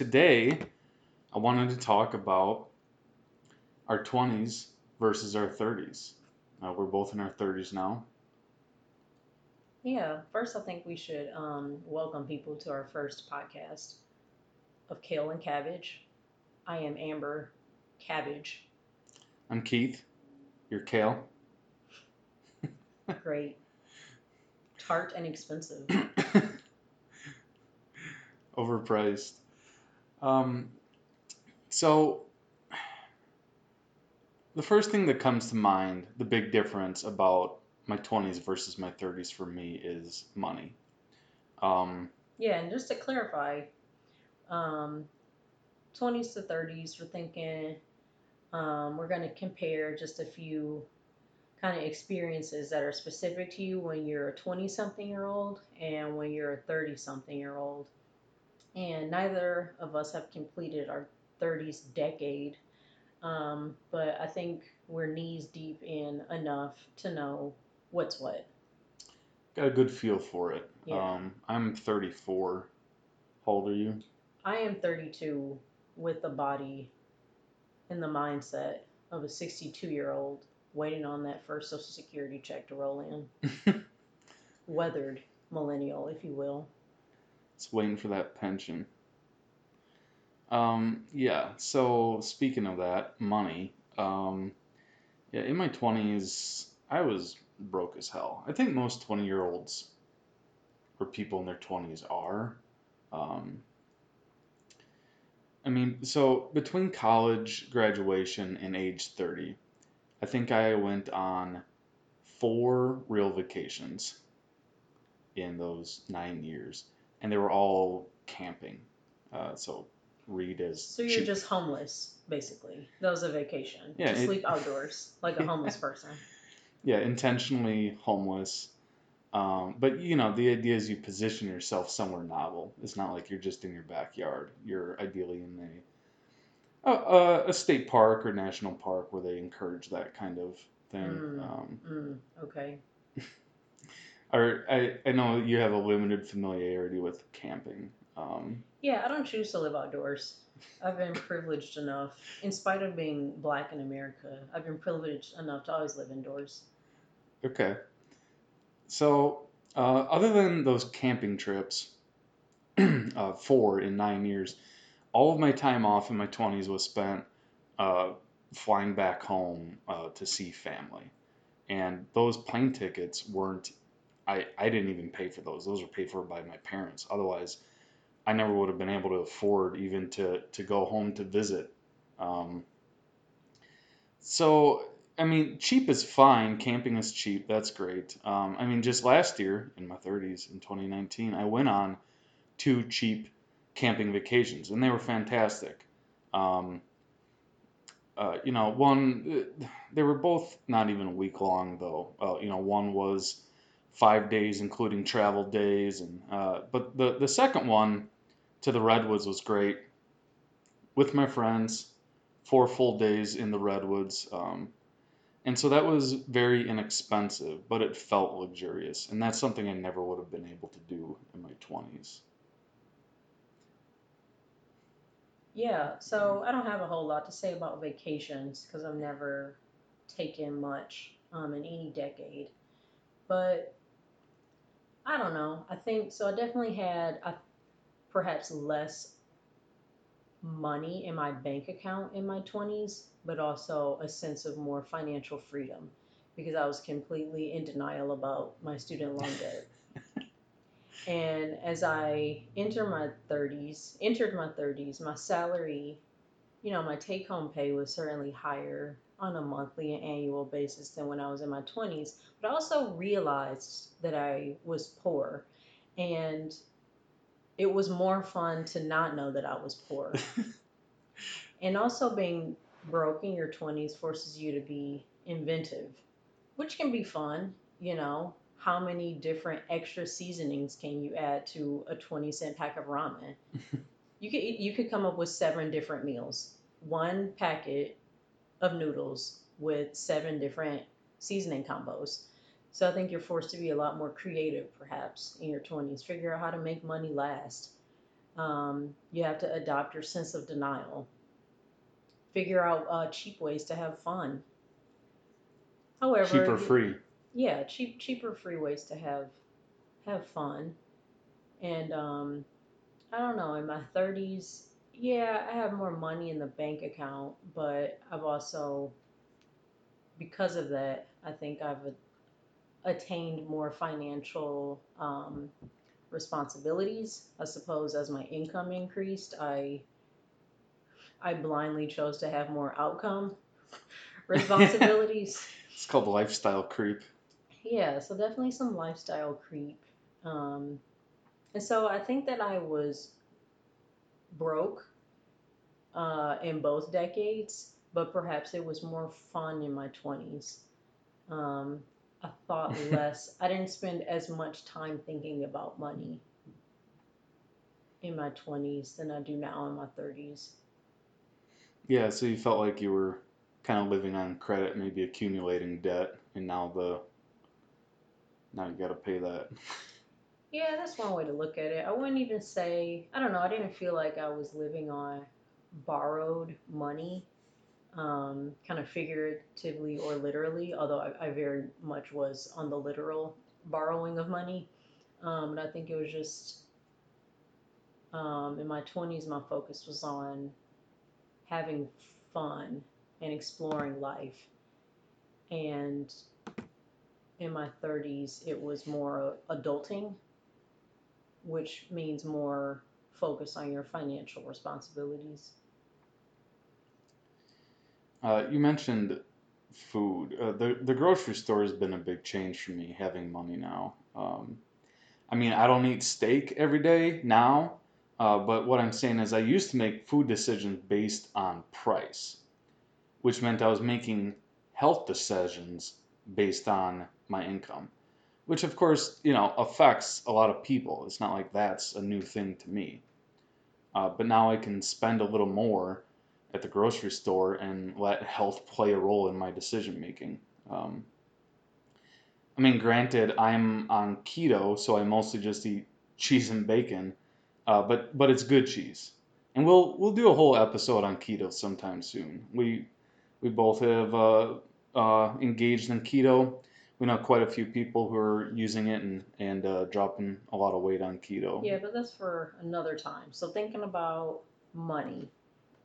Today I wanted to talk about our 20s versus our 30s. Uh, we're both in our 30s now. Yeah, first I think we should um, welcome people to our first podcast of Kale and Cabbage. I am Amber Cabbage. I'm Keith. You're Kale. Great. Tart and expensive. Overpriced. Um, so, the first thing that comes to mind, the big difference about my 20s versus my 30s for me is money. Um, Yeah, and just to clarify, um, 20s to 30s, we're thinking um, we're going to compare just a few kind of experiences that are specific to you when you're a 20 something year old and when you're a 30 something year old. And neither of us have completed our 30s decade, um, but I think we're knees deep in enough to know what's what. got a good feel for it. Yeah. Um, I'm 34. How old are you? I am 32 with the body and the mindset of a 62 year old waiting on that first Social Security check to roll in. Weathered millennial, if you will. It's waiting for that pension. Um, yeah, so speaking of that, money. Um, yeah, in my 20s, I was broke as hell. I think most 20 year olds or people in their 20s are. Um, I mean, so between college graduation and age 30, I think I went on four real vacations in those nine years, and they were all camping. Uh, so Reed is. So you're cheap. just homeless, basically. That was a vacation. Yeah, to it- sleep outdoors like a homeless person. yeah, intentionally homeless. Um, but you know, the idea is you position yourself somewhere novel. It's not like you're just in your backyard. You're ideally in a a, a, a state park or national park where they encourage that kind of thing. Mm. Um, Mm, okay. Or I, I know you have a limited familiarity with camping. Um, Yeah, I don't choose to live outdoors. I've been privileged enough, in spite of being black in America, I've been privileged enough to always live indoors. Okay. So, uh, other than those camping trips, uh, four in nine years, all of my time off in my 20s was spent uh, flying back home uh, to see family. And those plane tickets weren't, I, I didn't even pay for those. Those were paid for by my parents. Otherwise, I never would have been able to afford even to, to go home to visit. Um, so, I mean, cheap is fine. Camping is cheap. That's great. Um, I mean, just last year in my 30s, in 2019, I went on two cheap camping vacations, and they were fantastic. Um, uh, you know, one, uh, they were both not even a week long, though. Uh, you know, one was five days, including travel days, and uh, but the the second one to the redwoods was great with my friends, four full days in the redwoods. Um, and so that was very inexpensive, but it felt luxurious. And that's something I never would have been able to do in my 20s. Yeah, so I don't have a whole lot to say about vacations because I've never taken much um, in any decade. But I don't know. I think so. I definitely had I, perhaps less money in my bank account in my 20s, but also a sense of more financial freedom because I was completely in denial about my student loan debt. And as I enter my 30s, entered my 30s, my salary, you know, my take home pay was certainly higher on a monthly and annual basis than when I was in my 20s. But I also realized that I was poor. And it was more fun to not know that I was poor. and also being broke in your 20s forces you to be inventive, which can be fun, you know. How many different extra seasonings can you add to a 20 cent pack of ramen? you could you could come up with seven different meals. One packet of noodles with seven different seasoning combos. So I think you're forced to be a lot more creative perhaps in your 20s. Figure out how to make money last. Um, you have to adopt your sense of denial. Figure out uh, cheap ways to have fun. However, cheaper free? yeah, cheap, cheaper, free ways to have have fun. And um, I don't know. In my thirties, yeah, I have more money in the bank account, but I've also, because of that, I think I've attained more financial um, responsibilities. I suppose as my income increased, I I blindly chose to have more outcome responsibilities. It's called lifestyle creep. Yeah, so definitely some lifestyle creep. Um, and so I think that I was broke uh, in both decades, but perhaps it was more fun in my 20s. Um, I thought less, I didn't spend as much time thinking about money in my 20s than I do now in my 30s. Yeah, so you felt like you were kind of living on credit, maybe accumulating debt, and now the now you got to pay that. Yeah, that's one way to look at it. I wouldn't even say, I don't know, I didn't feel like I was living on borrowed money, um, kind of figuratively or literally, although I, I very much was on the literal borrowing of money. Um, but I think it was just um, in my 20s, my focus was on having fun and exploring life. And in my 30s, it was more adulting which means more focus on your financial responsibilities. Uh, you mentioned food. Uh, the the grocery store has been a big change for me having money now. Um, I mean, I don't eat steak every day now, uh, but what I'm saying is I used to make food decisions based on price, which meant I was making health decisions based on my income, which of course, you know, affects a lot of people. It's not like that's a new thing to me. Uh, but now I can spend a little more at the grocery store and let health play a role in my decision making. Um, I mean, granted, I'm on keto, so I mostly just eat cheese and bacon, uh, but but it's good cheese, and we'll we'll do a whole episode on keto sometime soon. We we both have uh, uh, engaged in keto. We know quite a few people who are using it and and uh, dropping a lot of weight on keto. Yeah, but that's for another time. So thinking about money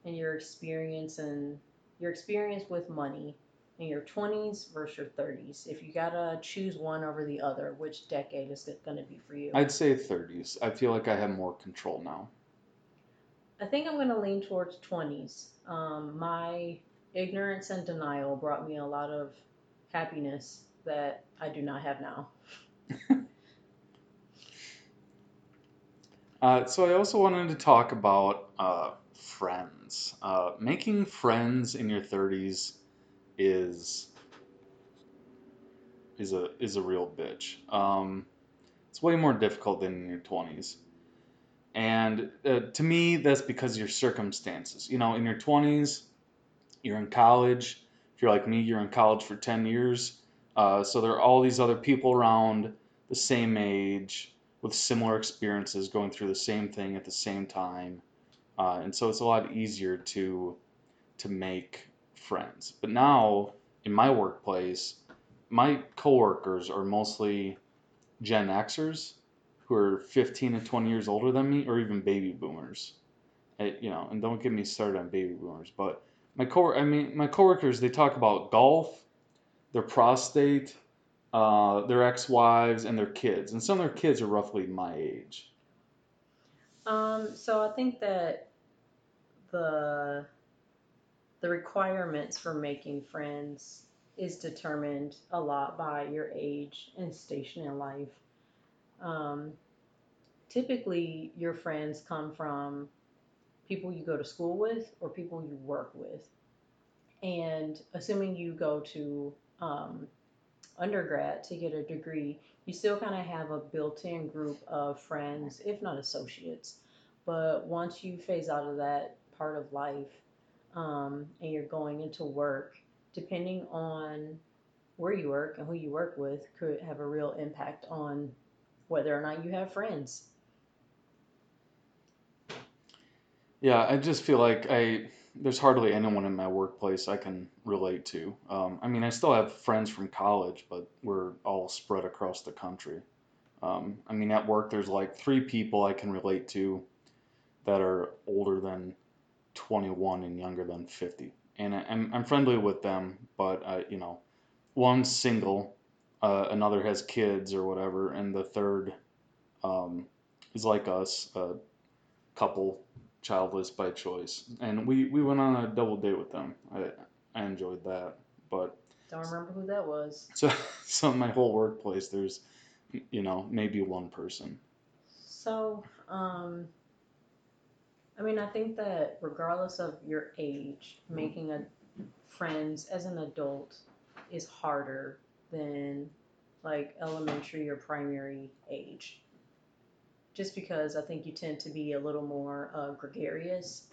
and your experience and your experience with money in your 20s versus your 30s. If you gotta choose one over the other, which decade is it gonna be for you? I'd say 30s. I feel like I have more control now. I think I'm gonna lean towards 20s. Um, my ignorance and denial brought me a lot of happiness that I do not have now. Uh, so I also wanted to talk about uh, friends. Uh, making friends in your 30s is is a is a real bitch. Um, it's way more difficult than in your 20s. And uh, to me, that's because your circumstances. You know, in your 20s, you're in college. If you're like me, you're in college for 10 years. Uh, so there are all these other people around the same age with similar experiences going through the same thing at the same time. Uh, and so it's a lot easier to to make friends. But now in my workplace, my coworkers are mostly Gen Xers who are 15 and 20 years older than me, or even baby boomers. Uh, you know, and don't get me started on baby boomers. But my co I mean my coworkers they talk about golf, their prostate, uh, their ex-wives, and their kids, and some of their kids are roughly my age. Um, so I think that the the requirements for making friends is determined a lot by your age and station in life. Um, typically, your friends come from people you go to school with or people you work with. And assuming you go to um, undergrad to get a degree, you still kind of have a built in group of friends, if not associates. But once you phase out of that part of life um, and you're going into work, depending on where you work and who you work with, could have a real impact on whether or not you have friends. Yeah, I just feel like I there's hardly anyone in my workplace I can relate to. Um, I mean, I still have friends from college, but we're all spread across the country. Um, I mean, at work, there's like three people I can relate to that are older than 21 and younger than 50. And I, I'm, I'm friendly with them, but you know, one's single, uh, another has kids or whatever, and the third um, is like us, a couple childless by choice. And we, we went on a double date with them. I, I enjoyed that. But Don't remember who that was. so, so my whole workplace, there's, you know, maybe one person. So, um, I mean, I think that regardless of your age, making a friends as an adult is harder than like elementary or primary age. Just because I think you tend to be a little more uh, gregarious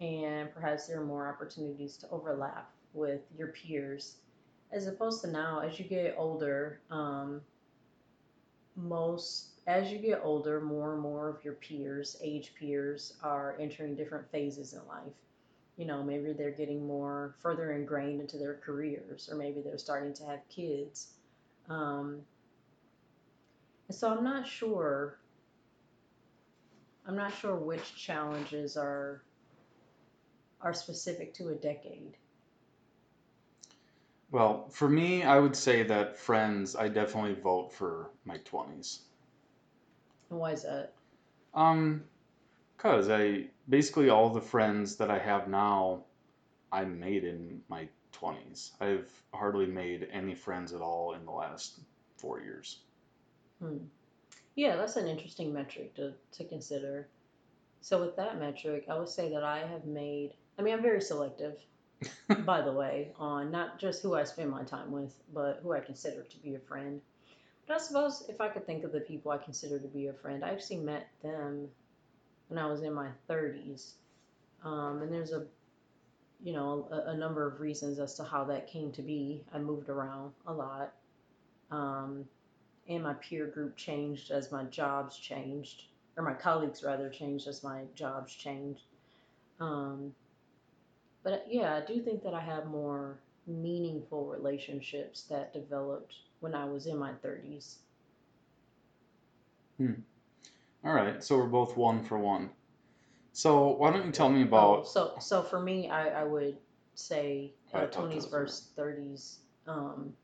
and perhaps there are more opportunities to overlap with your peers. As opposed to now as you get older um, most as you get older more and more of your peers age peers are entering different phases in life. You know maybe they're getting more further ingrained into their careers or maybe they're starting to have kids. Um, so i'm not sure i'm not sure which challenges are are specific to a decade Well, for me, I would say that friends, I definitely vote for my 20s. and why is that Um, cause I basically all the friends that I have now, I made in my 20s. I've hardly made any friends at all in the last four years. hmm. Yeah that's an interesting metric to, to consider so with that metric i would say that i have made i mean i'm very selective by the way, on not just who I spend my time with, but who I consider to be a friend. But I suppose if I could think of the people I consider to be a friend, I actually met them when I was in my 30s. Um, and there's a, you know, a, a number of reasons as to how that came to be. I moved around a lot. Um, and my peer group changed as my jobs changed, or my colleagues rather changed as my jobs changed. Um, But uh, yeah, I do think that I have more meaningful relationships that developed when I was in my 30s. Hmm. All right, so we're both one for one. So why don't you tell me Oh, about? so so for me, I, I would say uh, 20s versus 30s. Um,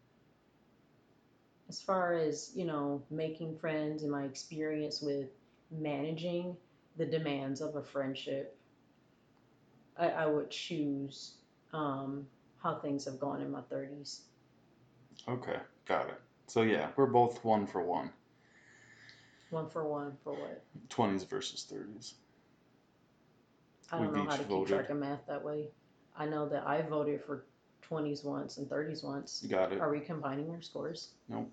as far as you know, making friends and my experience with managing the demands of a friendship, I, I would choose um, how things have gone in my 30s. Okay, got it. So yeah, we're both one for one. One for one for what? 20s versus 30s. I don't We've know how to keep voted. track of math that way. I know that I voted for 20s once and 30s once. Got it. Are we combining our scores? Nope.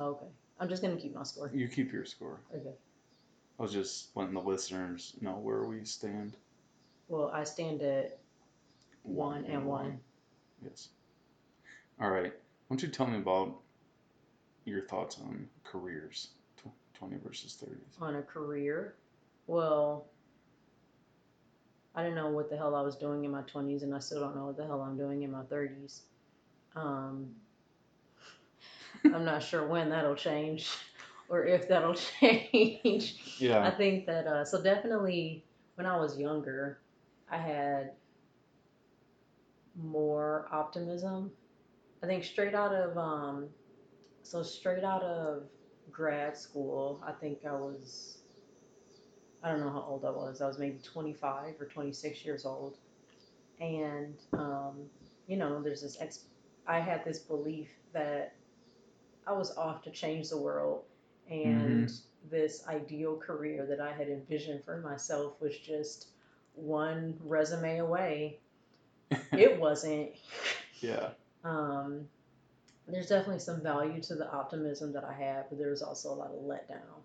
Okay. I'm just going to keep my score. You keep your score. Okay. I was just letting the listeners know where we stand. Well, I stand at one and one. Yes. All right. Why don't you tell me about your thoughts on careers, tw- 20 versus 30s? On a career. Well, I didn't know what the hell I was doing in my 20s, and I still don't know what the hell I'm doing in my 30s. Um, I'm not sure when that'll change or if that'll change. Yeah. I think that uh, so definitely when I was younger, I had more optimism. I think straight out of um, so straight out of grad school, I think I was I don't know how old I was. I was maybe 25 or 26 years old, and um, you know, there's this ex. I had this belief that I was off to change the world, and this ideal career that I had envisioned for myself was just one resume away. It wasn't. yeah. Um, there's definitely some value to the optimism that I have, but there's also a lot of letdown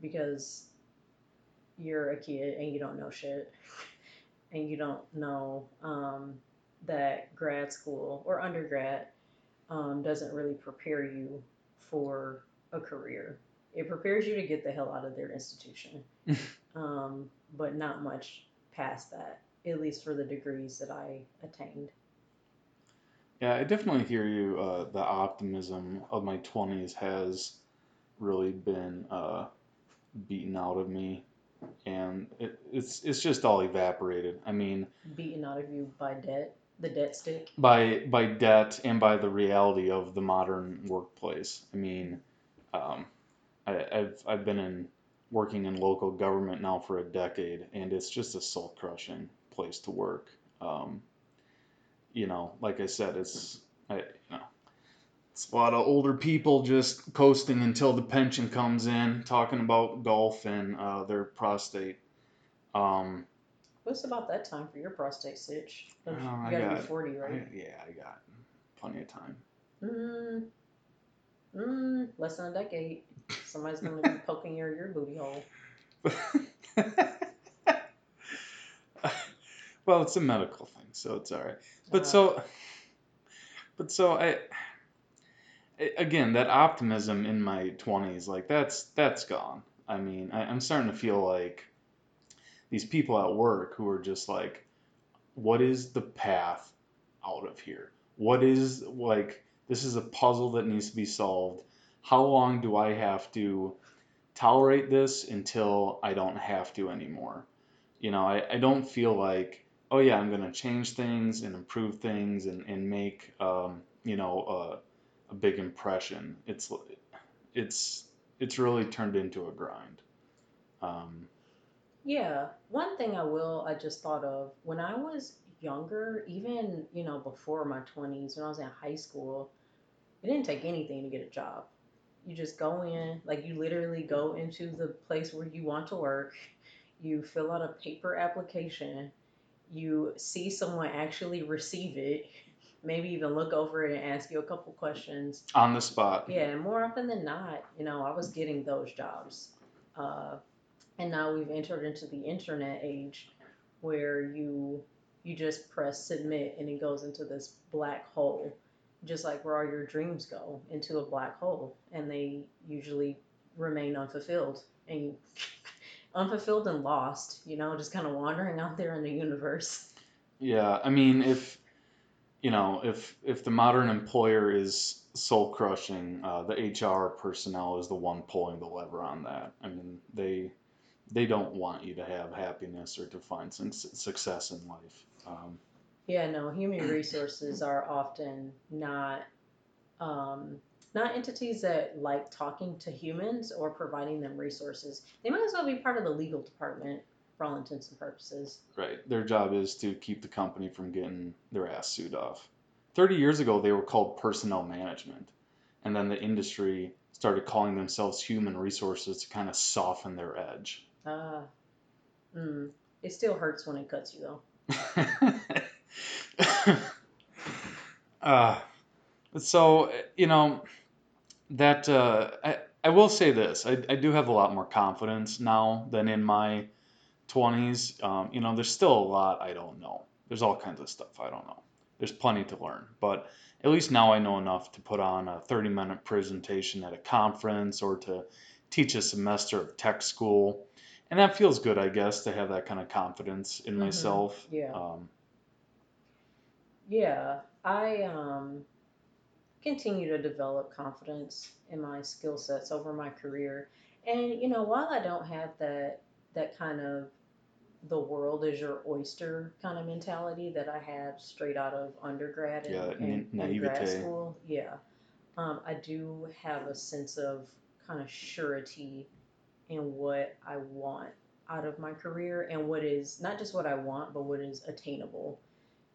because you're a kid and you don't know shit, and you don't know um, that grad school or undergrad um, doesn't really prepare you for a career. It prepares you to get the hell out of their institution, um, but not much past that, at least for the degrees that I attained. Yeah, I definitely hear you. Uh, the optimism of my 20s has really been uh, beaten out of me, and it, it's it's just all evaporated. I mean, Beaten out of you by debt, the debt stick. by by debt and by the reality of the modern workplace. I mean, um, I, I've I've been in working in local government now for a decade, and it's just a soul crushing place to work. Um, you know, like I said, it's I, you know, it's a lot of older people just coasting until the pension comes in, talking about golf and uh, their prostate. Um, What's about that time for your prostate stitch? Oh, you I gotta be got- 40, I, right? yeah, I got plenty of time. Mm, mm, less than a decade. Somebody's gonna be poking your, your booty hole. well, it's a medical thing, so it's all right. But Uh, so, but so I, I- again, that optimism in my twenties, like that's that's gone. I mean, I, I'm starting to feel like these people at work who are just like, what is the path out of here? What is like this is a puzzle that needs to be solved. How long do I have to tolerate this until I don't have to anymore? You know, I, I don't feel like, oh yeah, I'm gonna change things and improve things and, and make um, you know a, big impression. It's it's it's really turned into a grind. Um, Yeah, one thing I will, I just thought of when I was younger, even, you know, before my 20s, when I was in high school, it didn't take anything to get a job. You just go in, like, you literally go into the place where you want to work, you fill out a paper application, you see someone actually receive it, maybe even look over it and ask you a couple questions. on the spot. Yeah, and more often than not, you know, I was getting those jobs. Uh, and now we've entered into the internet age where you you just press submit and it goes into this black hole, just like where all your dreams go into a black hole, and they usually remain unfulfilled and unfulfilled and lost. You know, just kind of wandering out there in the universe. Yeah, I mean, if you know, if if the modern employer is soul crushing, uh, the HR personnel is the one pulling the lever on that. I mean, they they don't want you to have happiness or to find success in life. Um, Yeah, no, human resources are often not um, not entities that like talking to humans or providing them resources. They might as well be part of the legal department for all intents and purposes. right, their job is to keep the company from getting their ass sued off. Thirty years ago, they were called personnel management, and then the industry started calling themselves human resources to kind of soften their edge. Ah, mm, it still hurts when it cuts you though. uh, so you know that uh, I, I will say this I, I do have a lot more confidence now than in my 20s um, you know there's still a lot i don't know there's all kinds of stuff i don't know there's plenty to learn but at least now i know enough to put on a 30 minute presentation at a conference or to teach a semester of tech school and that feels good i guess to have that kind of confidence in Mhm. myself Yeah. um, Yeah, I um, continue to develop confidence in my skill sets over my career. And you know, while I don't have that that kind of the world is your oyster kind of mentality that I had straight out of undergrad and, Yeah, and, na- and grad school, yeah, um, I do have a sense of kind of surety in what I want out of my career and what is not just what I want, but what is attainable.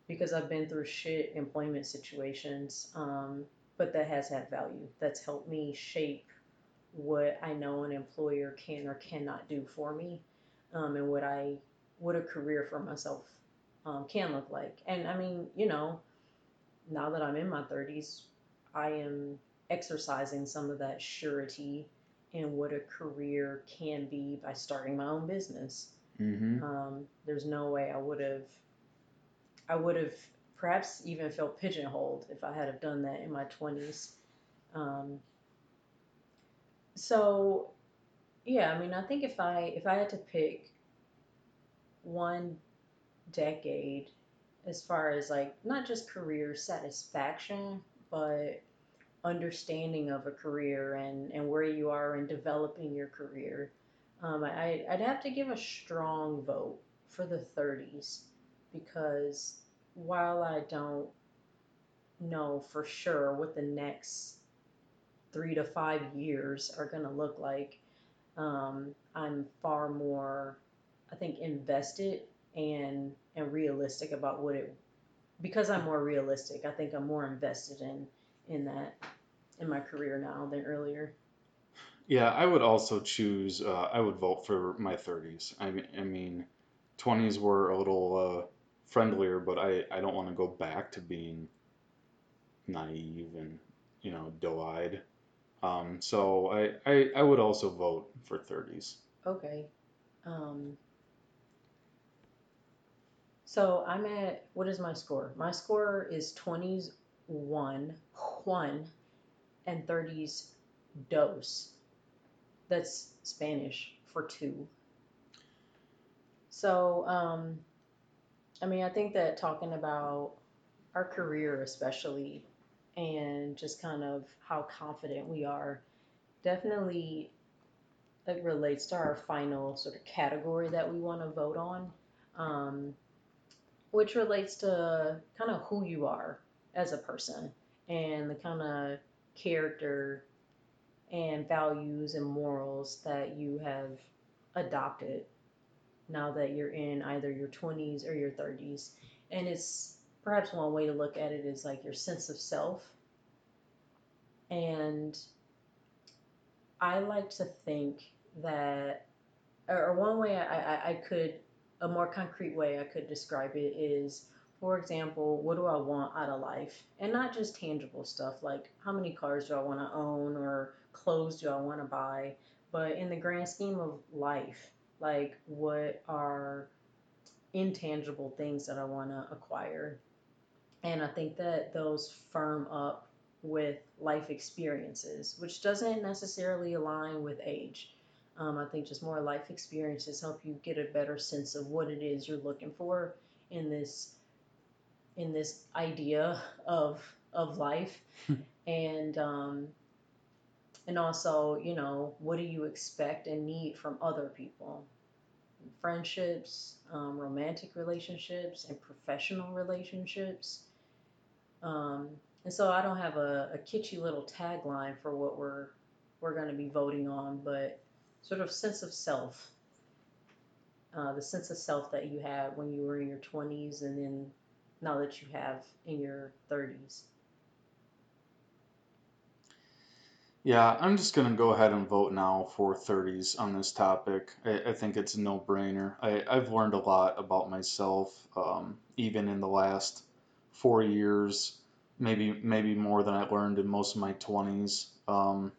Because I've been through shit employment situations, um, but that has had value. That's helped me shape what I know an employer can or cannot do for me, um, and what I what a career for myself um, can look like. And I mean, you know, now that I'm in my 30s, I am exercising some of that surety in what a career can be by starting my own business. mhm. Um, there's no way I would have, I would have perhaps even felt pigeonholed if I had have done that in my 20s. Um, So yeah, I mean, I think if I if I had to pick one decade as far as like not just career satisfaction, but understanding of a career and, and where you are in developing your career, um, I, I'd have to give a strong vote for the 30s because while I don't know for sure what the next three to five years are going to look like, um, I'm far more, I think, invested and and realistic about what it because I'm more realistic. I think I'm more invested in in that in my career now than earlier. Yeah, I would also choose. Uh, I would vote for my 30s. I mean, I mean, 20s were a little uh, friendlier, but I I don't want to go back to being naive and you know doe-eyed. Um, so I, I I would also vote for 30s. Okay. Um, so I'm at what is my score? My score is 20s one, Juan, and 30s dos. That's Spanish for two. So um, I mean, I think that talking about our career, especially, and just kind of how confident we are, definitely it relates to our final sort of category that we want to vote on, um, which relates to kind of who you are as a person and the kind of character and values and morals that you have adopted now that you're in either your 20s or your 30s. And it's perhaps one way to look at it is like your sense of self. And I like to think that, or one way I, I, I could, a more concrete way I could describe it is, for example, what do I want out of life? And not just tangible stuff like how many cars do I want to own or clothes do I want to buy, but in the grand scheme of life, like what are intangible things that I want to acquire. And I think that those firm up with life experiences, which doesn't necessarily align with age. Um, I think just more life experiences help you get a better sense of what it is you're looking for in this in this idea of of life, and um, and also you know what do you expect and need from other people? Friendships, um, romantic relationships, and professional relationships. Um, and so I don't have a, a kitschy little tagline for what we're we're going to be voting on, but sort of sense of self, uh, the sense of self that you had when you were in your 20s, and then now that you have in your 30s. Yeah, I'm just gonna go ahead and vote now for 30s on this topic. I, I think it's a no-brainer. I, I've learned a lot about myself, um, even in the last four years, maybe maybe more than I learned in most of my 20s. Um,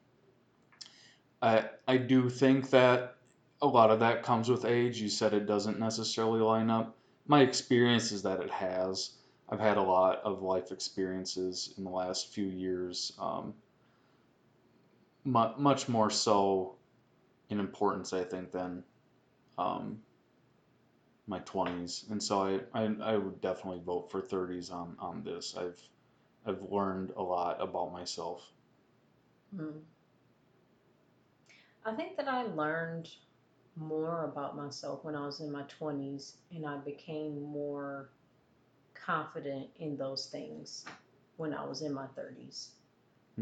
I I do think that a lot of that comes with age. You said it doesn't necessarily line up. My experience is that it has. I've had a lot of life experiences in the last few years. Um, mu- much more so in importance, I think, than um, my 20s. And so I, I, I would definitely vote for 30s on, on this. I've I've learned a lot about myself. Mm. I think that I learned more about myself when I was in my 20s and I became more confident in those things when I was in my 30s.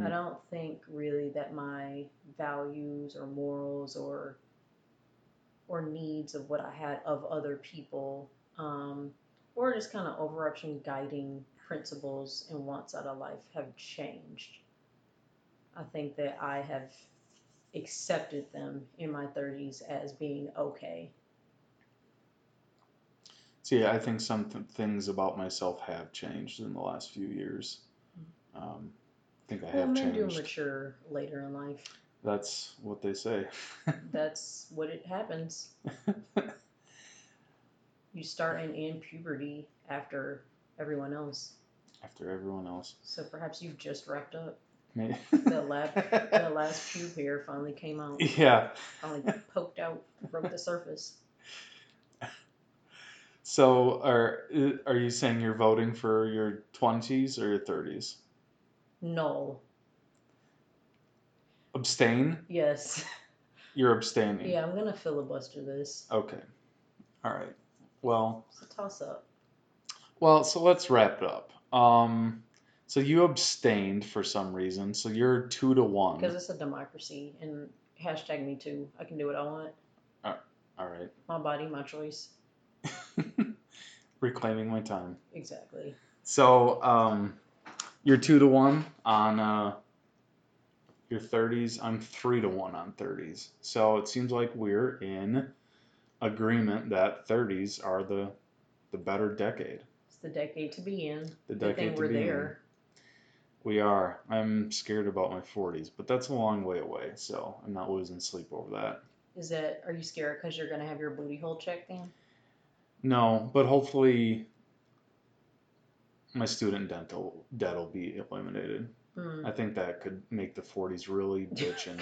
I Hmm. don't think really that my values or morals or or needs of what I had of other people, um, or just kind of overarching guiding principles and wants out of life have changed. I think that I have accepted them in my 30s as being okay. See, I think some th- things about myself have changed in the last few years. Um, I think I Well, have men do mature later in life. That's what they say. That's what it happens. You start in, in puberty after everyone else. After everyone else. So perhaps you've just wrapped up. The lab, the last pube hair finally came out. yeah. Finally poked out, broke the surface. So are are you saying you're voting for your 20s or your 30s? No. Abstain? Yes. You're abstaining. Yeah, I'm gonna filibuster this. Okay. All right. Well, It's a toss up. well, so let's wrap it up. Um, so you abstained for some reason. So you're two to one. Because it's a democracy and hashtag me too. I can do what I want. All right. My body, my choice. Reclaiming my time. Exactly. So, um, you're two to one on uh, your 30s. I'm three to one on 30s. So it seems like we're in agreement that 30s are the the better decade. It's the decade to be in. The Good decade thing to we're be in. there. We are. I'm scared about my 40s, but that's a long way away. So I'm not losing sleep over that. Is that? Are you scared because you're gonna have your booty hole checked in? No, but hopefully my student dental debt will be eliminated. Hmm. I think that could make the 40s really bitching.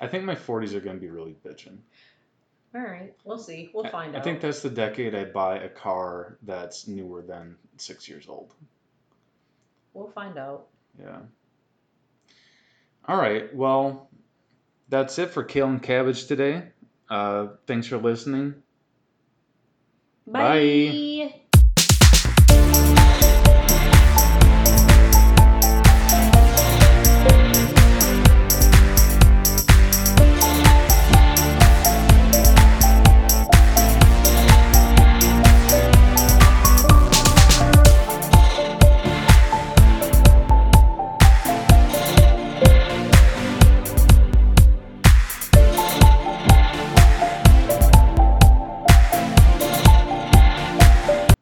I think my 40s are going to be really bitching. All right, we'll see. We'll find I out. I think that's the decade I buy a car that's newer than six years old. We'll find out. Yeah. All right. Well, that's it for Kale and Cabbage today. Uh, thanks for listening. Bye. Bye.